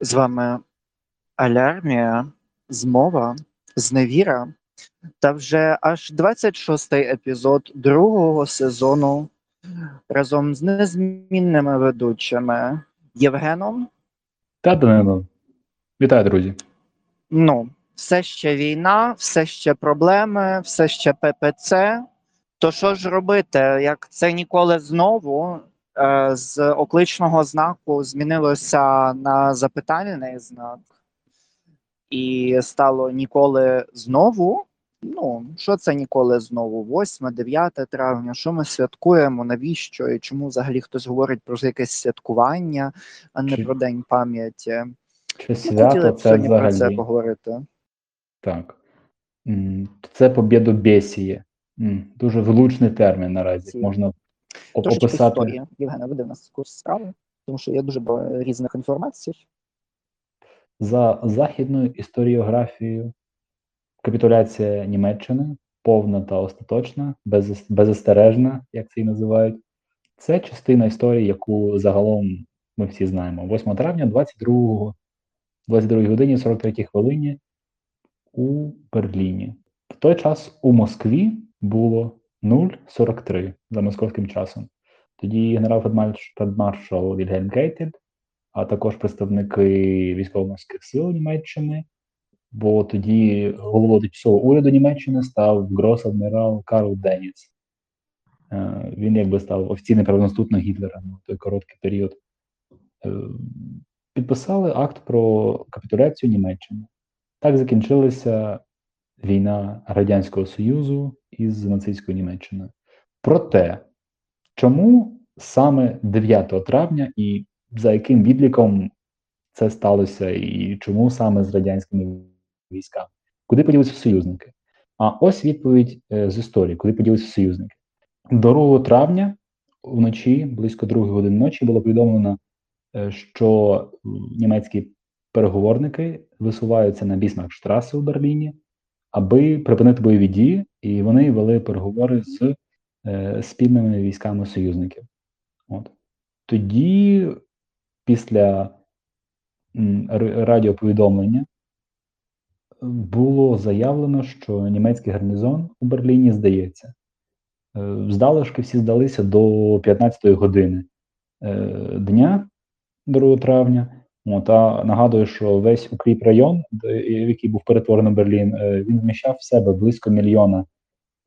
З вами Алярмія, Змова, Зневіра та вже аж 26-й епізод другого сезону разом з незмінними ведучими Євгеном. Та Данило. Вітаю, друзі. Ну, все ще війна, все ще проблеми, все ще ППЦ. То що ж робити? Як це ніколи знову з окличного знаку змінилося на запитальний знак, і стало ніколи знову. Ну, що це ніколи знову? 8, 9 травня. Що ми святкуємо? Навіщо? І чому взагалі хтось говорить про якесь святкування, а не Чи- про День пам'яті? Чи Ну, свято хотіли б це сьогодні про це взагалі? поговорити. Так. Це побєдобєсіє. Дуже влучний термін наразі. Можна Трошечки описати. історії. Євгена, веди в нас курс справи, тому що є дуже багато різних інформацій. За західною історіографією капітуляція Німеччини повна та остаточна, без, беззастережна, як це і називають. Це частина історії, яку загалом ми всі знаємо. 8 травня 22 22 годині 43 хвилині у Берліні. В той час у Москві було 0,43 за московським часом. Тоді генерал-фельдмаршал Вільгельм Кейтель, а також представники військово-морських сил Німеччини, бо тоді головою тимчасового уряду Німеччини став грос-адмірал Карл Деніц. Е, Він якби став офіційним правонаступником Гітлера на той короткий період. Е, Підписали акт про капітуляцію Німеччини. Так закінчилася війна Радянського Союзу із нацистською Німеччиною. Проте, чому саме 9 травня і за яким відліком це сталося, і чому саме з радянськими військами? Куди поділися союзники? А ось відповідь е, з історії, куди поділися союзники. 2 травня вночі, близько 2 години ночі, було повідомлено, е, що німецькі переговорники висуваються на Бісмаркштраси у Берліні, аби припинити бойові дії, і вони вели переговори з е, спільними військами союзників. От. Тоді, після радіоповідомлення, було заявлено, що німецький гарнізон у Берліні здається. Е, Здалишки всі здалися до 15-ї години е, дня 2 травня. От, а нагадую, що весь укріп район, в який був перетворений Берлін, е, він вміщав в себе близько мільйона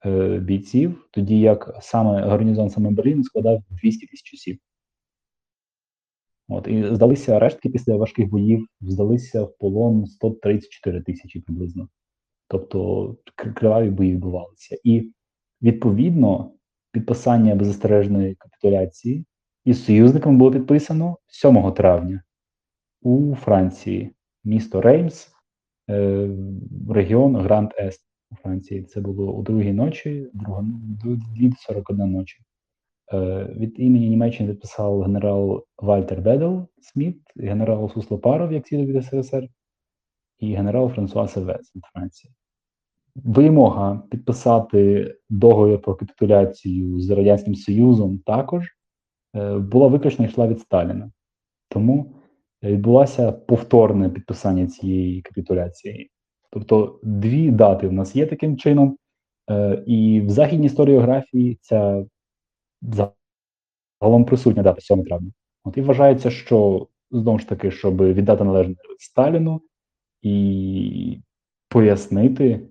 е, бійців, тоді як саме гарнізон саме Берліну складав 200 тисяч осіб. От, і здалися рештки після важких боїв, здалися в полон 134 тисячі приблизно. Тобто криваві бої відбувалися. І відповідно підписання беззастережної капітуляції із союзниками було підписано 7 травня у Франції, місто Реймс, е, регіон Гранд Ест у Франції. Це було у другій ночі, друга 2.41 ночі. Е, від імені Німеччини підписав генерал Вальтер Бедел Сміт, генерал Суслопаров, як цілий від СРСР, і генерал Франсуа Севес від Франції. Вимога підписати договір про капітуляцію з Радянським Союзом також е, була виключно йшла від Сталіна. Тому відбулося повторне підписання цієї капітуляції. Тобто дві дати в нас є таким чином, е, і в західній історіографії ця загалом присутня дата 7 травня. От і вважається, що знову ж таки, щоб віддати належне Сталіну і пояснити,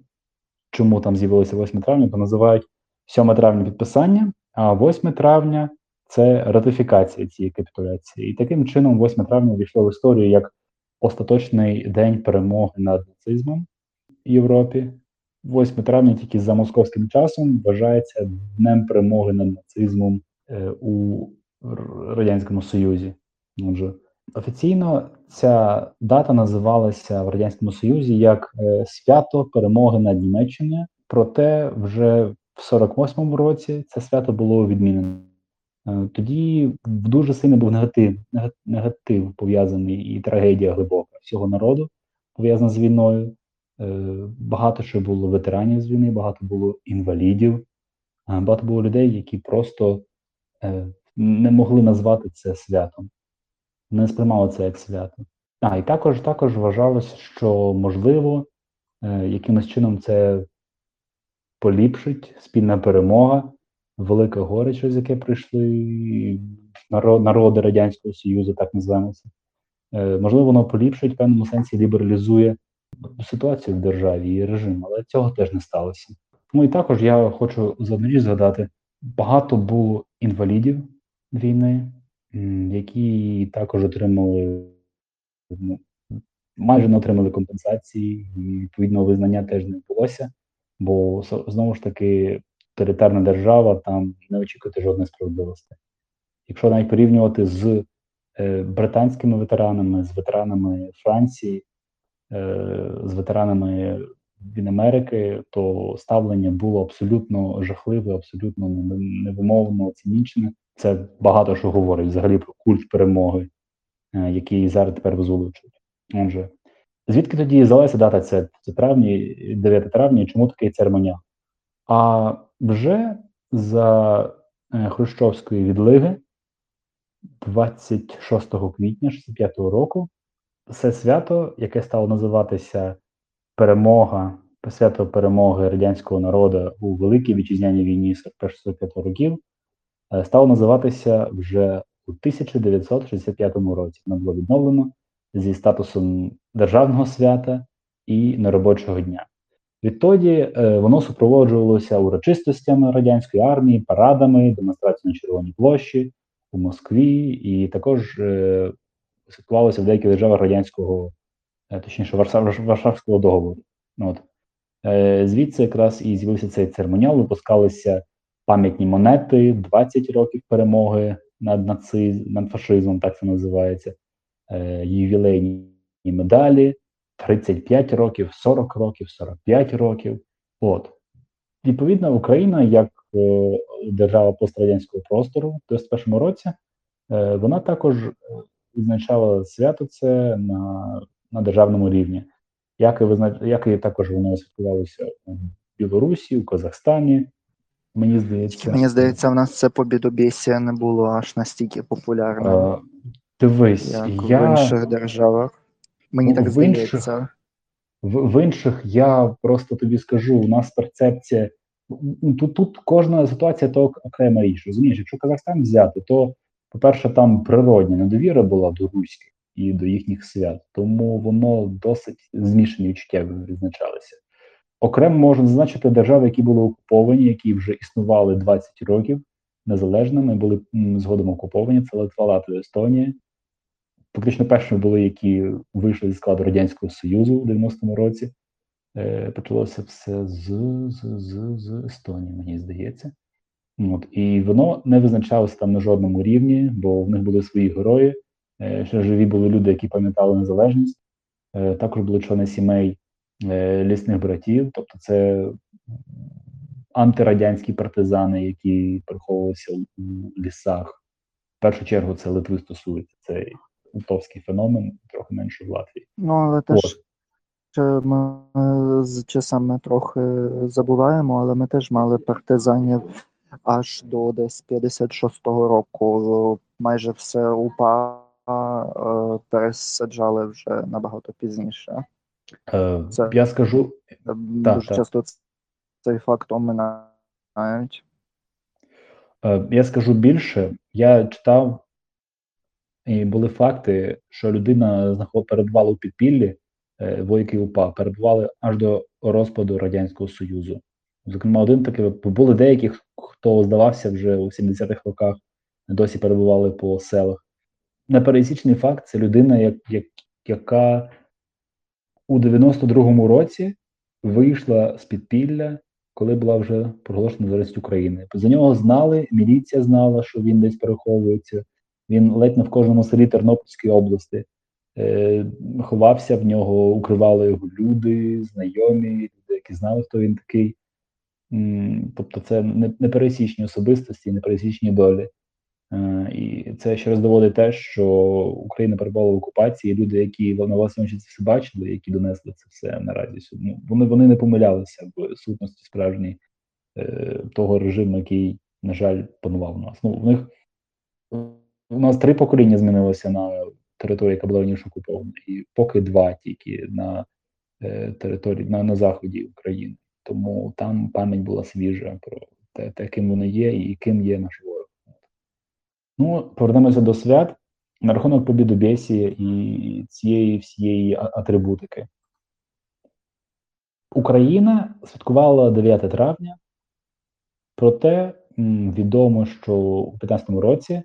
чому там з'явилося 8 травня, то називають 7 травня підписання, а 8 травня це ратифікація цієї капітуляції. І таким чином 8 травня війшло в історію як остаточний день перемоги над нацизмом в Європі. 8 травня тільки за московським часом вважається днем перемоги над нацизмом е, у Радянському Союзі. Отже, офіційно ця дата називалася в Радянському Союзі як е, свято перемоги над Німеччиною, проте вже в 48-му році це свято було відмінено. Е, Тоді дуже сильно був негатив, негатив пов'язаний і трагедія глибока всього народу, пов'язана з війною. Е, Багато ще було ветеранів з війни, багато було інвалідів, е, багато було людей, які просто не могли назвати це святом, не сприймали це як свято. А, і також, також вважалося, що можливо, якимось чином це поліпшить спільна перемога, велике горе, через яке прийшли наро- народи Радянського Союзу, так називаємо це. Можливо, воно поліпшить в певному сенсі лібералізує ситуацію в державі і режим, але цього теж не сталося. Тому і також я хочу за одну річ згадати: багато було інвалідів війни, які також отримали ну, майже не отримали компенсації, і відповідного визнання теж не відбулося, бо знову ж таки тоталітарна держава там не очікуєте жодної справедливості. Якщо навіть порівнювати з е, британськими ветеранами, з ветеранами Франції, е, з ветеранами від Америки, то ставлення було абсолютно жахливе, абсолютно не- невимовно цинічне. Це багато що говорить взагалі про культ перемоги, е, який зараз тепер визволичують. Отже, звідки тоді взялася дата? Це, це травні, 9 травня, чому такий церемоніал? А вже за е, Хрущовської відлиги 26 квітня 65-го року це свято, яке стало називатися Перемога, свято перемоги радянського народу у Великій Вітчизняній війні 41-45 років, е, стало називатися вже у 1965 році. Воно було відновлено зі статусом державного свята і неробочого дня. Відтоді е, воно супроводжувалося урочистостями радянської армії, парадами, демонстрацією на Червоній площі у Москві, і також е, святкувалося в деяких державах радянського, е, точніше, Варшав- Варшавського договору. От. Е, звідси якраз і з'явився цей церемоніал, випускалися пам'ятні монети, 20 років перемоги над нациз... над фашизмом, так це називається, е, ювілейні медалі, 35 років, 40 років, 45 років. От. Відповідно, Україна, як е, держава пострадянського простору в 91 році, е, вона також е, відзначала свято це на, на державному рівні. Як і, визна... як і також воно святкувалося у Білорусі, у Казахстані. Мені здається, Мені здається, в нас це побідобєсія не було аж настільки популярним, Е, дивись, як я в інших державах. Мені так в інших- здається. в, в інших я просто тобі скажу, у нас перцепція. Тут, тут кожна ситуація то окрема річ. Розумієш, якщо Казахстан взяти, то, по-перше, там природня недовіра була до руських і до їхніх свят, тому воно досить змішані відчуття відзначалися. Окремо можна зазначити держави, які були окуповані, які вже існували 20 років незалежними, були згодом окуповані. Це Литва, Латвія, Естонія. Фактично першими були, які вийшли зі складу Радянського Союзу у 90-му році. Е, почалося все з, з, з, з Естонії, мені здається. От, і воно не визначалося там на жодному рівні, бо в них були свої герої. Е, ще живі були люди, які пам'ятали незалежність. Е, також були члени сімей лісних братів, тобто це антирадянські партизани, які приховувалися у лісах. В першу чергу це Литви стосується. Це литовський феномен, трохи менше в Латвії. Ну, але теж е, ми з часами трохи забуваємо, але ми теж мали партизанів аж до десь 56-го року. Майже все УПА е, пересаджали вже набагато пізніше. Е, Це- Я скажу, Е, Дуже так. часто цей факт оминають. Я скажу більше, я читав, і були факти, що людина перебувала у підпіллі, е, вояки УПА, перебували аж до розпаду Радянського Союзу. Зокрема, один такий, були деякі, хто здавався вже у 70-х роках, досі перебували по селах. Непересічний факт це людина, як, як, яка у 92-му році вийшла з підпілля, коли була вже проголошена незалежність України. За нього знали, міліція знала, що він десь переховується. Він ледь не в кожному селі Тернопільської області е, ховався в нього, укривали його люди, знайомі, люди, які знали, хто він такий. Тобто, це не- непересічні особистості, непересічні долі. Е, І це ще раз доводить те, що Україна перебувала в окупації. Люди, які на власні очі це все бачили, які донесли це все наразі. Ну, вони, вони не помилялися в сутності справжній е, того режиму, який, на жаль, панував у нас. Ну, в них у нас три покоління змінилося на території, яка була раніше окупована, і поки два тільки на е, території на, на заході України. Тому там пам'ять була свіжа про те, те, ким вони є і ким є наш ворог. Ну, повернемося до свят на рахунок Побідобєсії і цієї всієї атрибутики. Україна святкувала 9 травня, проте відомо, що у 15-му році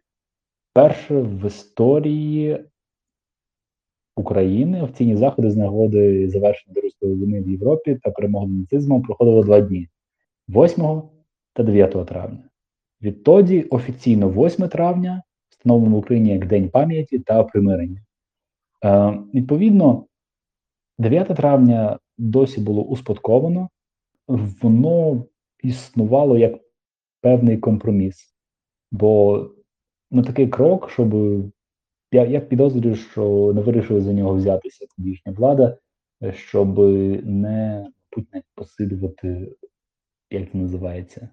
вперше в історії України офіційні заходи з нагоди завершення Другої війни в Європі та перемоги нацизмом проходили два дні 8 та 9 травня. Відтоді офіційно 8 травня встановлено в Україні як День пам'яті та примирення. Е, відповідно, 9 травня досі було успадковано, воно існувало як певний компроміс. Бо на такий крок, щоб я, я підозрюю, що не вирішили за нього взятися тодішня влада, е, щоб не, не посилювати, як це називається,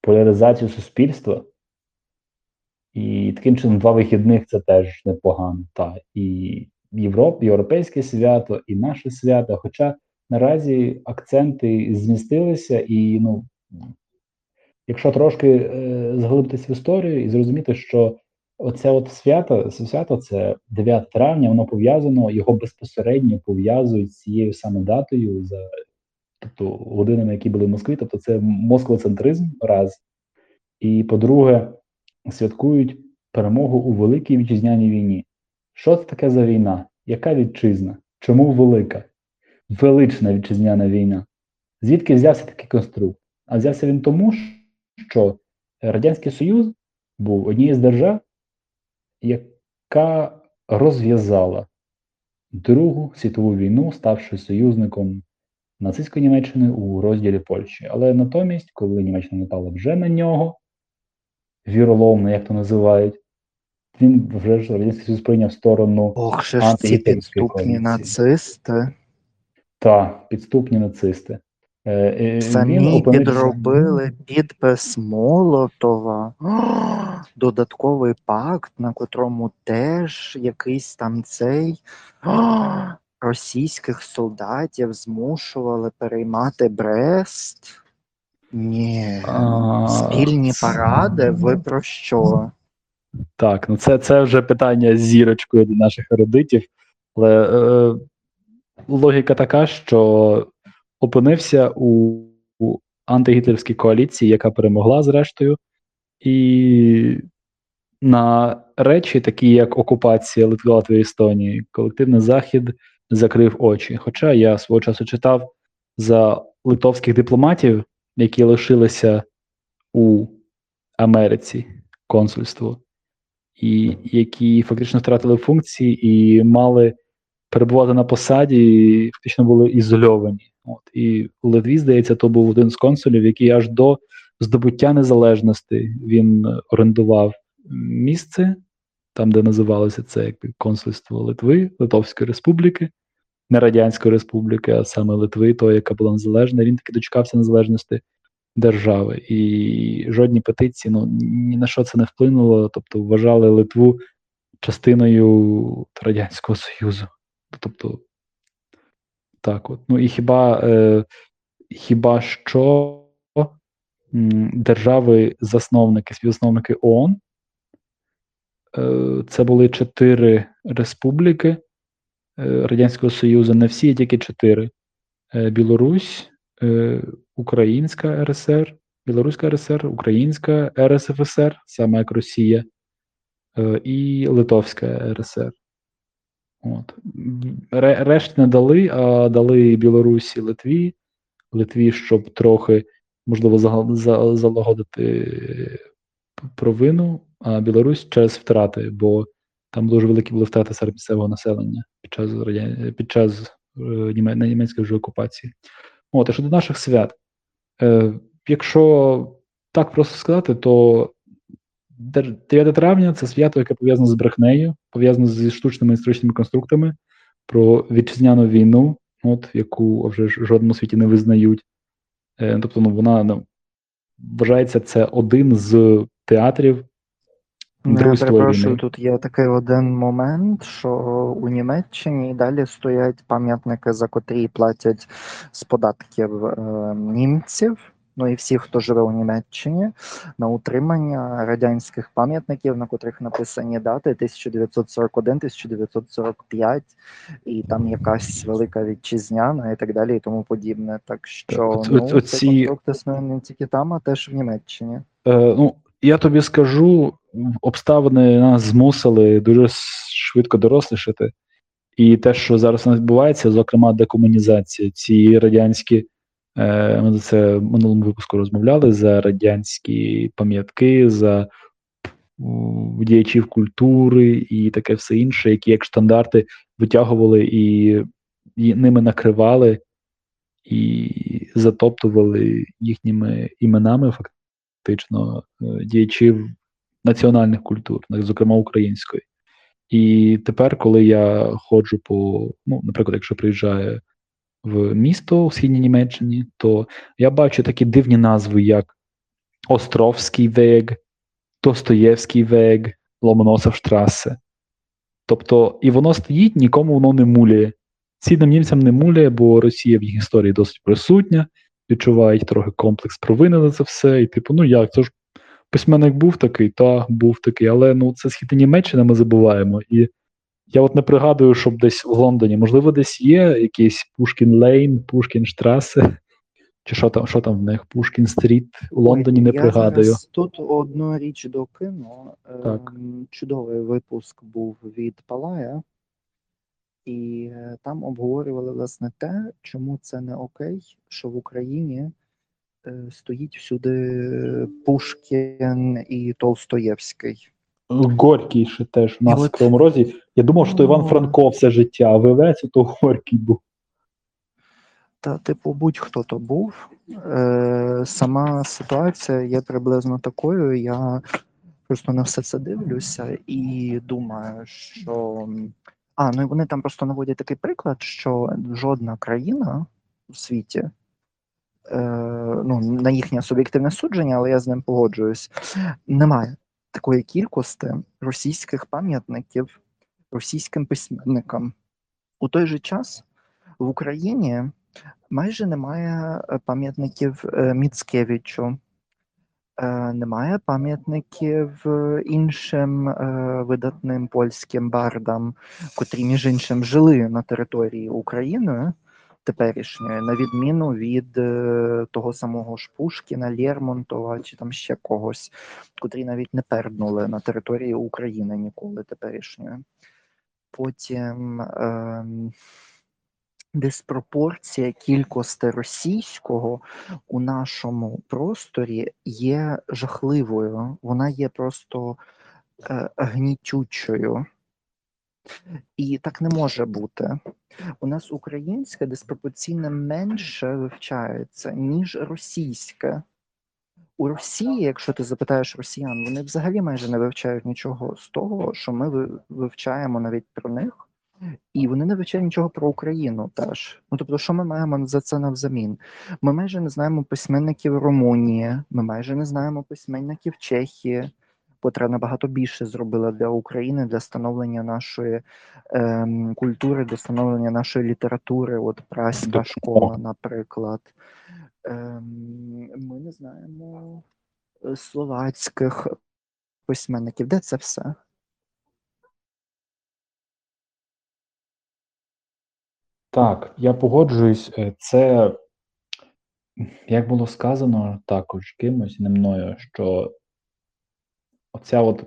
поляризацію суспільства. І таким чином два вихідних це теж непогано. Та. І Європ, європейське свято, і наше свято. Хоча наразі акценти змістилися, і ну, якщо трошки е, заглибитись в історію і зрозуміти, що оце от свято, свято, це 9 травня, воно пов'язано, його безпосередньо пов'язують з цією саме датою, за тобто годинами, які були в Москві, тобто це москвоцентризм раз. І по-друге, святкують перемогу у Великій Вітчизняній війні. Що це таке за війна? Яка вітчизна? Чому велика? Велична вітчизняна війна. Звідки взявся такий конструкт? А взявся він тому, що Радянський Союз був однією з держав, яка розв'язала Другу світову війну, ставши союзником нацистської Німеччини у розділі Польщі. Але натомість, коли Німеччина напала вже на нього, віроломно, як то називають, він вже ж Радянський Союз прийняв сторону Ох, же ж ці підступні коаліції. нацисти. та підступні нацисти. Е, е, він Самі опинився- підробили підпис Молотова. Додатковий пакт, на котрому теж якийсь там цей російських солдатів змушували переймати Брест. Ні. А, Спільні це- паради, ви про що? Так, ну це, це вже питання з зірочкою до наших ерудитів. Але е, логіка така, що опинився у, у антигітлерській коаліції, яка перемогла зрештою, і на речі, такі як окупація Литви, Латвії, Естонії, колективний захід закрив очі. Хоча я свого часу читав за литовських дипломатів, які лишилися у Америці консульство, і які фактично втратили функції і мали перебувати на посаді, і фактично були ізольовані. От і у Литві, здається, то був один з консулів, який аж до здобуття незалежності він орендував місце, там, де називалося це якби консульство Литви, Литовської Республіки, не Радянської Республіки, а саме Литви, то, яка була незалежна. Він таки дочекався незалежності держави. І жодні петиції ну, ні на що це не вплинуло, тобто вважали Литву частиною Радянського Союзу. Тобто, так от. Ну і хіба, е, хіба що держави-засновники, співзасновники ООН, е, це були чотири республіки е, Радянського Союзу, не всі, а тільки чотири: е, Білорусь, е, Українська РСР, Білоруська РСР, Українська РСФСР, саме як Росія, е, і Литовська РСР. От. Решт не дали, а дали Білорусі Литві, Литві, щоб трохи, можливо, залагодити провину, а Білорусь через втрати, бо там дуже великі були втрати серед місцевого населення під час, під час е, німецької вже окупації. От, а щодо наших свят. Е, якщо так просто сказати, то 9 травня це свято, яке пов'язане з брехнею, пов'язане зі штучними історичними конструктами про вітчизняну війну, от, яку вже в жодному світі не визнають. Е, тобто, ну, вона ну, вважається це один з театрів Ну, Я перепрошую, тут є такий один момент, що у Німеччині і далі стоять пам'ятники, за котрі платять з податків е, німців, ну і всі, хто живе у Німеччині, на утримання радянських пам'ятників, на котрих написані дати 1941-1945, і там якась велика вітчизняна і так далі, і тому подібне. Так що От- ну, от- цей оці- конструкт існує не тільки там, а теж в Німеччині. Е, ну, я тобі скажу, обставини нас змусили дуже швидко дорослішати. І те, що зараз у нас відбувається, зокрема, декомунізація, ці радянські, ми за це в минулому випуску розмовляли за радянські пам'ятки, за діячів культури і таке все інше, які як штандарти витягували і, і ними накривали і затоптували їхніми іменами, фактично, е, діячів національних культур, зокрема української. І тепер, коли я ходжу по, ну, наприклад, якщо приїжджаю в місто у східній Німеччині, то я бачу такі дивні назви, як Островський вег, Достоєвський вег, Ломоносовштрасе. Тобто, і воно стоїть, нікому воно не муляє. Східним німцям не муляє, бо Росія в їх історії досить присутня, відчувають трохи комплекс провини за це все. І типу, ну як, це ж письменник був такий, та був такий, але ну це східна Німеччина, ми забуваємо. І я от не пригадую, щоб десь в Лондоні, можливо, десь є якийсь Пушкін Лейн, Пушкін Штрасе, чи що там, що там в них, Пушкін Стріт у Лондоні не я пригадую. Зараз тут одну річ докину. Так. Ем, Чудовий випуск був від Палая, і е, там обговорювали власне те, чому це не окей, що в Україні е, стоїть всюди Пушкін і Толстоєвський. Горький ще теж у нас от- в Кривому Розі. Я думав, що Іван. Франко все життя, а виявляється, то Горький був. Та, типу, будь-хто то був. Е, сама ситуація є приблизно такою. Я просто на все це дивлюся і думаю, що. А, ну і вони там просто наводять такий приклад, що жодна країна у світі, е, ну, на їхнє суб'єктивне судження, але я з ним погоджуюсь, немає такої кількості російських пам'ятників російським письменникам. У той же час в Україні майже немає е, пам'ятників е, Міцкевичу, е, немає пам'ятників іншим видатним польським бардам, котрі, між іншим, жили на території України теперішньої, на відміну від е, того самого ж Пушкіна, Лермонтова чи там ще когось, котрі навіть не перднули на території України ніколи теперішньої. Потім ем, диспропорція кількості російського у нашому просторі є жахливою. Вона є просто е, гнітючою. І так не може бути. У нас українське диспропорційно менше вивчається, ніж російське. У Росії, якщо ти запитаєш росіян, вони взагалі майже не вивчають нічого з того, що ми вивчаємо навіть про них, і вони не вивчають нічого про Україну теж. Ну тобто, що ми маємо за це навзамін? Ми майже не знаємо письменників Румунії, ми майже не знаємо письменників Чехії, котра набагато більше зробила для України для становлення нашої ем, культури, для становлення нашої літератури, от праська школа, наприклад. Ем, ми не знаємо е, словацьких письменників. Де це все? Так, я погоджуюсь. е, Це, як було сказано також кимось, не мною, що оця от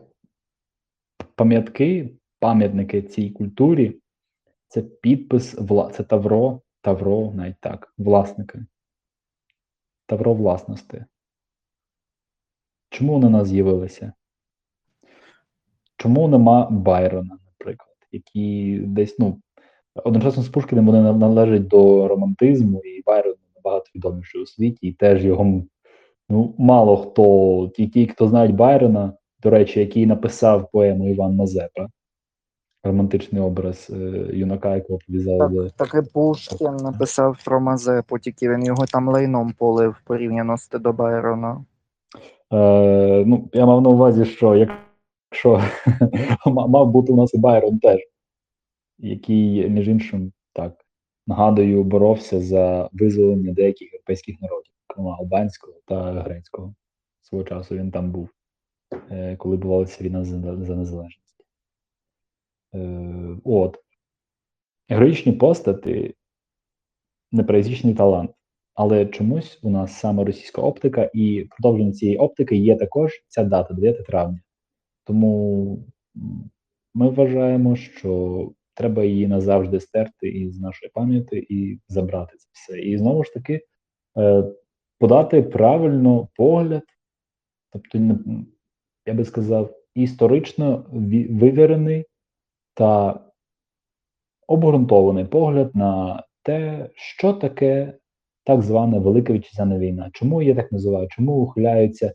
пам'ятки, пам'ятники цій культурі, це підпис, це тавро, тавро, навіть так, власники. Тавро власності. Чому вони нас з'явилися? Чому нема Байрона, наприклад, які десь, ну, одночасно з Пушкіним вони належать до романтизму, і Байрон набагато відоміший у світі, і теж його ну, мало хто, ті, ті, хто знають Байрона, до речі, який написав поему Іван Мазепа, романтичний образ е, юнака, якого пов'язали до Так і Пушкін написав про Мазепу, тільки він його там лайном полив порівняно з до Байрона. Е, ну, я мав на увазі, що як що ма- мав бути у нас і Байрон теж, який, між іншим, так, нагадую, боровся за визволення деяких європейських народів, зокрема албанського та грецького. Свого часу він там був, е, коли відбувалася війна за, за незалежність. Е, от. Героїчні постати непересічний талант. Але чомусь у нас саме російська оптика, і продовженням цієї оптики є також ця дата, 9 травня. Тому ми вважаємо, що треба її назавжди стерти із нашої пам'яті і забрати це все. І знову ж таки е, подати правильно погляд, тобто, я би сказав, історично вивірений та обґрунтований погляд на те, що таке так звана Велика Вітчизняна війна. Чому я так називаю? Чому ухиляються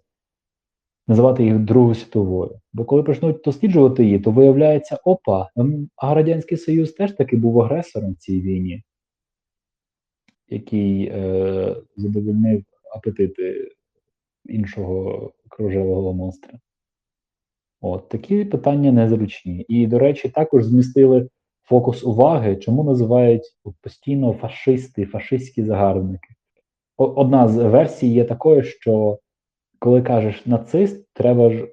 називати їх Другою світовою? Бо коли почнуть досліджувати її, то виявляється, опа, а Радянський Союз теж таки був агресором в цій війні, який е, задовольнив апетити іншого кружевого монстра. От такі питання незручні. І, до речі, також змістили фокус уваги, чому називають постійно фашисти, фашистські загарбники. Одна з версій є такою, що коли кажеш нацист, треба ж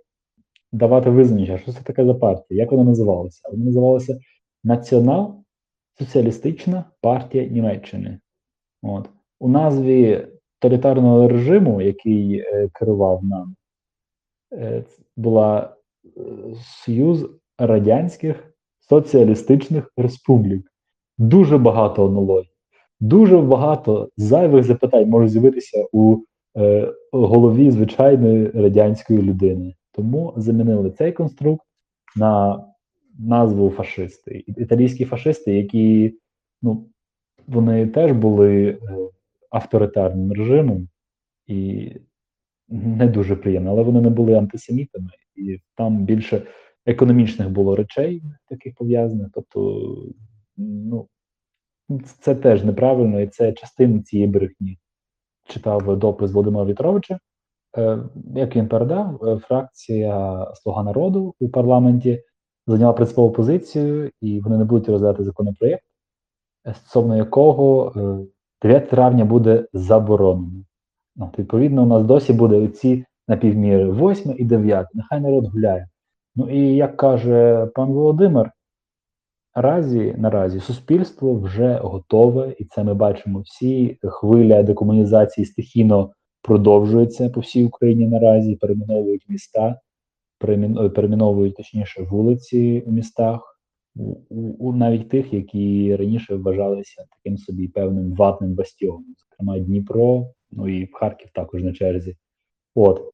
давати визначення, що це таке за партія, як вона називалася? Вона називалася Націонал-Соціалістична партія Німеччини. От. У назві тоталітарного режиму, який е, керував нами, е, була Союз Радянських Соціалістичних Республік. Дуже багато аналогій, дуже багато зайвих запитань може з'явитися у е, голові звичайної радянської людини. Тому замінили цей конструкт на назву фашисти. Італійські фашисти, які ну, вони теж були е, авторитарним режимом і не дуже приємно, але вони не були антисемітами, і там більше економічних було речей, таких пов'язаних. Тобто, ну, це теж неправильно, і це частина цієї брехні. Читав допис Володимира Вітровича. Е, як він передав, е, фракція Слуга народу у парламенті зайняла принципову позицію, і вони не будуть розглядати законопроєкт, е, стосовно якого е, 9 травня буде заборонено. От, відповідно, у нас досі буде ці напівміри 8 і 9. Нехай народ гуляє. Ну і як каже пан Володимир, наразі, наразі суспільство вже готове, і це ми бачимо всі. Хвиля декомунізації стихійно продовжується по всій Україні наразі, перейменовують міста, переймен- перейменовують точніше вулиці у містах, у, у навіть тих, які раніше вважалися таким собі певним ватним бастіоном, зокрема Дніпро, ну і Харків також на черзі. От.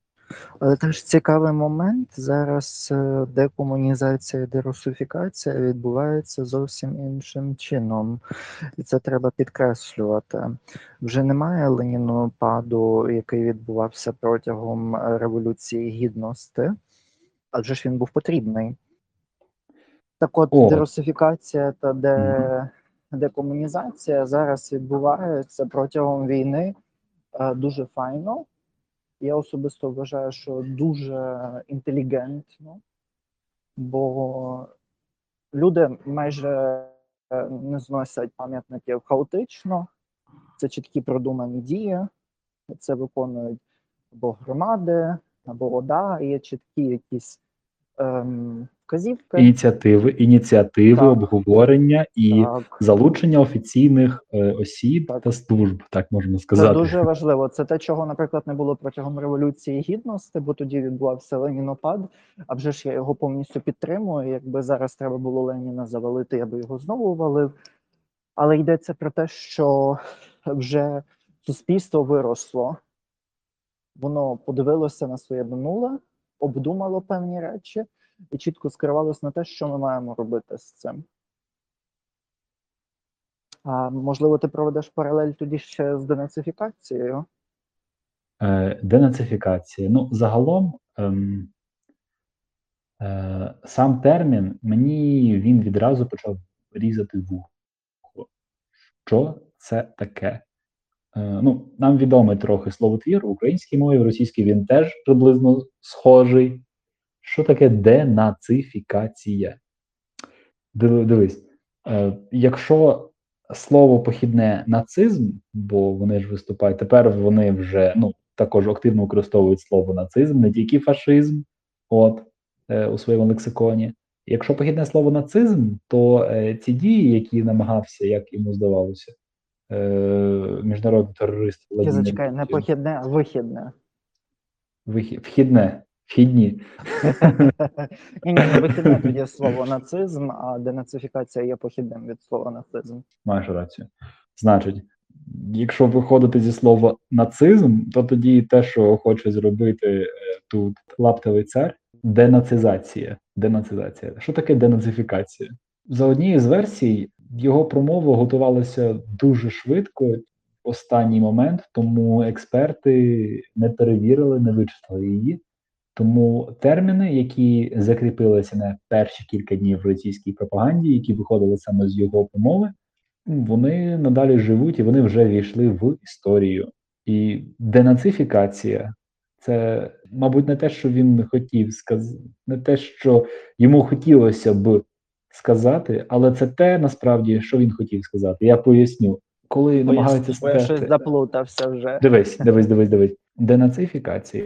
Але теж цікавий момент. Зараз е, декомунізація і дерусифікація відбувається зовсім іншим чином, і це треба підкреслювати. Вже немає ленінопаду, який відбувався протягом е, Революції Гідності, адже ж він був потрібний. Так от, О. дерусифікація та де... декомунізація зараз відбувається протягом війни е, дуже файно. Я особисто вважаю, що дуже інтелігентно, бо люди майже е, не зносять пам'ятників хаотично, це чіткі продумані дії, це виконують або громади, або ОДА, є чіткі якісь ем, вказівки. Ініціативи, ініціативи, Так. обговорення і Так. залучення офіційних е, осіб Так. та служб, так можна Це сказати. дуже важливо. Це те, чого, наприклад, не було протягом революції гідності, бо тоді відбувався Ленінопад. А вже ж я його повністю підтримую. Якби зараз треба було Леніна завалити, я би його знову валив. Але йдеться про те, що вже суспільство виросло, воно подивилося на своє минуле, обдумало певні речі і чітко скерувалося на те, що ми маємо робити з цим. А можливо, ти проведеш паралель тоді ще з денацифікацією? Е, денацифікація. Ну, загалом, ем, е, сам термін мені він відразу почав різати вухо. Що це таке? Е, ну, нам відомий трохи словотвір в українській мові, в російській він теж приблизно схожий. Що таке денацифікація? Дивись, е, якщо слово похідне нацизм, бо вони ж виступають, тепер вони вже ну, також активно використовують слово нацизм, не тільки фашизм, от, е, у своєму лексиконі. Якщо похідне слово нацизм, то е, ці дії, які намагався, як йому здавалося, міжнародний терорист Владимир зачекай, не похідне, а вихідне. вихі- вхідне, вхідні, Ні, ні, не вихідне тоді слово нацизм, а денацифікація є похідним від слова нацизм. Маєш рацію. Значить, якщо виходити зі слова нацизм, то тоді те, що хоче зробити е, тут лаптевий цар, денацизація. Денацизація. Що таке денацифікація? За однією з версій, його промова готувалася дуже швидко останній момент, тому експерти не перевірили, не вичитали її. Тому терміни, які закріпилися на перші кілька днів в російській пропаганді, які виходили саме з його промови, вони надалі живуть і вони вже війшли в історію. І денацифікація це, мабуть, не те, що він хотів сказати, не те, що йому хотілося б сказати, але це те насправді, що він хотів сказати. Я поясню, коли намагаються я щось заплутався вже. Дивись, дивись, дивись, дивись. Денацифікація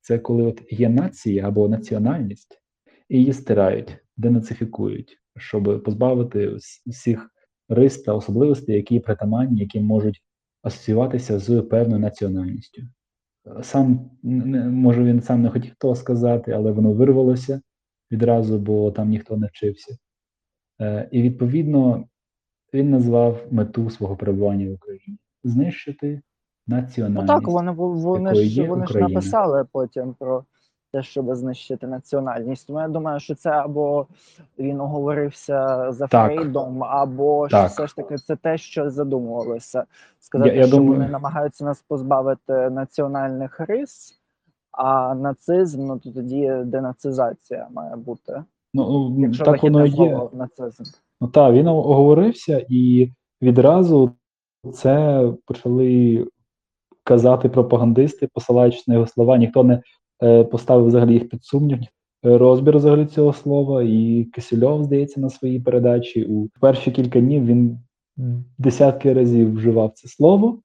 це коли от є нація або національність, і її стирають, денацифікують, щоб позбавити всіх рис та особливостей, які притаманні, які можуть асоціюватися з певною національністю. Сам може він сам не хотів того сказати, але воно вирвалося відразу, бо там ніхто не вчився. Е, і відповідно він назвав мету свого перебування в Україні знищити Ну так, вони, вони ж вони ж написали потім про те, щоб знищити національність. Тому я думаю, що це або він оговорився за Так. Фрейдом, або Так. що все ж таки це те, що задумувалося. Сказати, Я- я що думаю- вони намагаються нас позбавити національних рис, а нацизм, ну то тоді денацизація має бути. Ну, Якщо так воно є. нацизм. Ну так, він оговорився, і відразу це почали казати пропагандисти, посилаючись на його слова. Ніхто не е, поставив взагалі їх під сумнів. е, Розбір взагалі цього слова, і Кисельов, здається, на своїй передачі у перші кілька днів він десятки разів вживав це слово,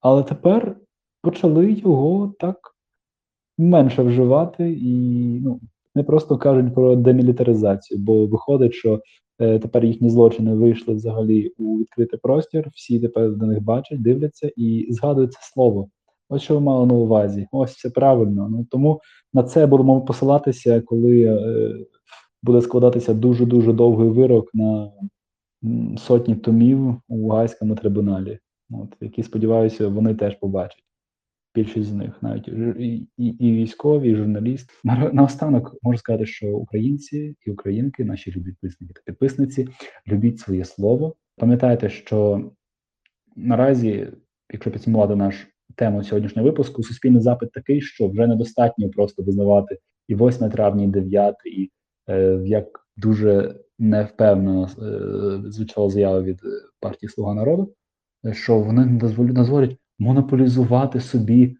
але тепер почали його так менше вживати, і ну, не просто кажуть про демілітаризацію, бо виходить, що тепер їхні злочини вийшли взагалі у відкритий простір, всі тепер до них бачать, дивляться і згадують це слово. Ось що ви мали на увазі. Ось це правильно. Ну тому на це будемо посилатися, коли е, буде складатися дуже дуже довгий вирок на сотні томів у Гайському трибуналі. От, які сподіваюся, вони теж побачать. Більшість з них, навіть і, і, і військові, і журналісти. На- Наостанок можу сказати, що українці і українки, наші любі підписники та підписниці, любіть своє слово. Пам'ятайте, що наразі, якщо підсумувати наш тему сьогоднішнього випуску, суспільний запит такий, що вже недостатньо просто визнавати і 8 травня, і 9, і е, як дуже невпевнено е, звучала заява від е, партії Слуга народу, е, що вони дозволять монополізувати собі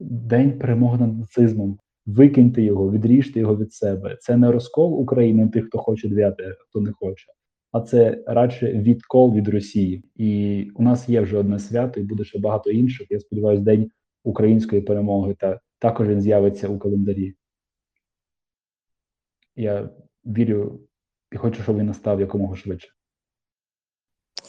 день перемоги над нацизмом. Викиньте його, відріжте його від себе. Це не розкол України тих, хто хоче 9, а хто не хоче, а це радше відкол від Росії. І у нас є вже одне свято, і буде ще багато інших. Я сподіваюся, день української перемоги. Та також він з'явиться у календарі. Я вірю і хочу, щоб він настав якомога швидше.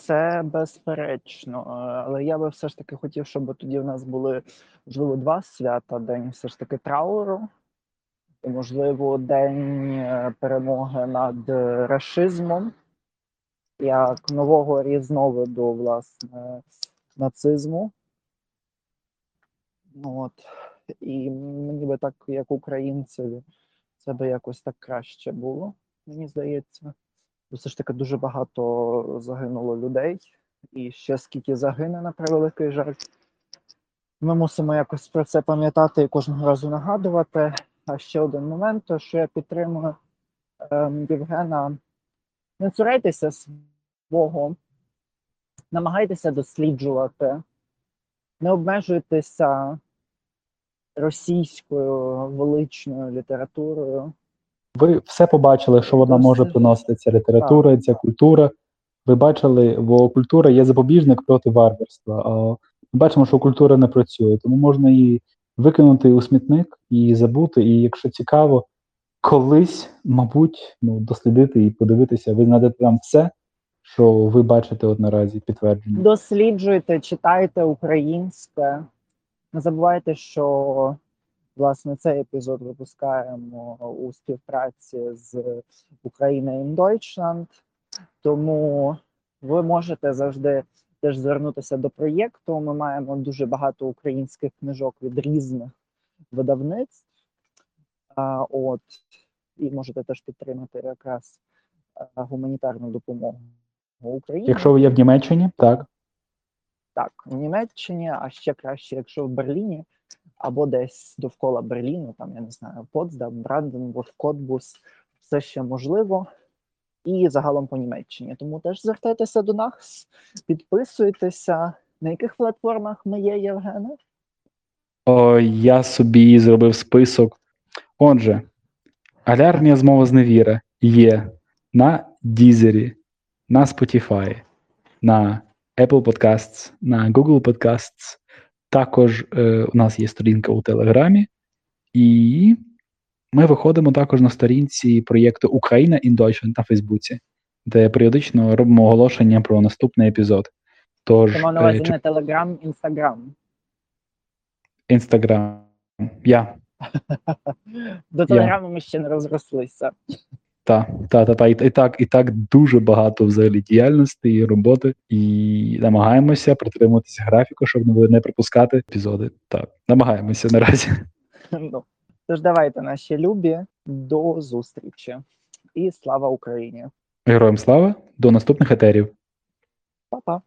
Це безперечно, е, але я би все ж таки хотів, щоб тоді в нас були можливо два свята: день все ж таки трауру, і можливо, день е, перемоги над е, рашизмом, як нового різновиду власне нацизму. Ну, От. І мені би так, як українцеві, це би якось так краще було, мені здається. Бо все ж таки дуже багато загинуло людей, і ще скільки загине на превеликий жаль. Ми мусимо якось про це пам'ятати і кожного разу нагадувати. А ще один момент, то, що я підтримую ем, Євгена. Не цурайтеся свого, намагайтеся досліджувати, не обмежуйтеся російською величною літературою Ви все побачили, що вона може приносити ця література, ця культура. Ви бачили, бо культура є запобіжник проти варварства. А ми бачимо, що культура не працює, тому можна її викинути у смітник і забути. І якщо цікаво, колись, мабуть, ну, дослідити і подивитися, ви знайдете там все, що ви бачите от наразі підтверджено. Досліджуйте, читайте українське. Не забувайте, що власне цей епізод випускаємо у співпраці з Україна in Deutschland, тому ви можете завжди теж звернутися до проєкту. Ми маємо дуже багато українських книжок від різних видавництв. А, от, і можете теж підтримати якраз е, гуманітарну допомогу Україні. Якщо ви є в Німеччині, так. Так, в Німеччині, а ще краще, якщо в Берліні, або десь довкола Берліну, там я не знаю, Потсдам, Бранденбург, Котбус, все ще можливо. І загалом по Німеччині. Тому теж звертайтеся до нас, підписуйтеся. На яких платформах ми є, Євгене? О, я собі зробив список. Отже, алярмія змова зневіра є на Дізері, на Spotify, на Apple Podcasts, на Google Podcasts. Також е, у нас є сторінка у Телеграмі, і ми виходимо також на сторінці проєкту Україна in Deutschland на Фейсбуці, де періодично робимо оголошення про наступний епізод. Тож, Це на увазі не Телеграм, Інстаграм. Інстаграм. Я. До Телеграму ми ще не розрослися. Та, та, та, та, і, і так, і так дуже багато взагалі діяльності і роботи, і намагаємося притримуватися графіку, щоб не, не пропускати епізоди. Так, намагаємося наразі. Ну, тож давайте, наші любі, до зустрічі. І слава Україні! Героям слава, до наступних етерів. Па-па!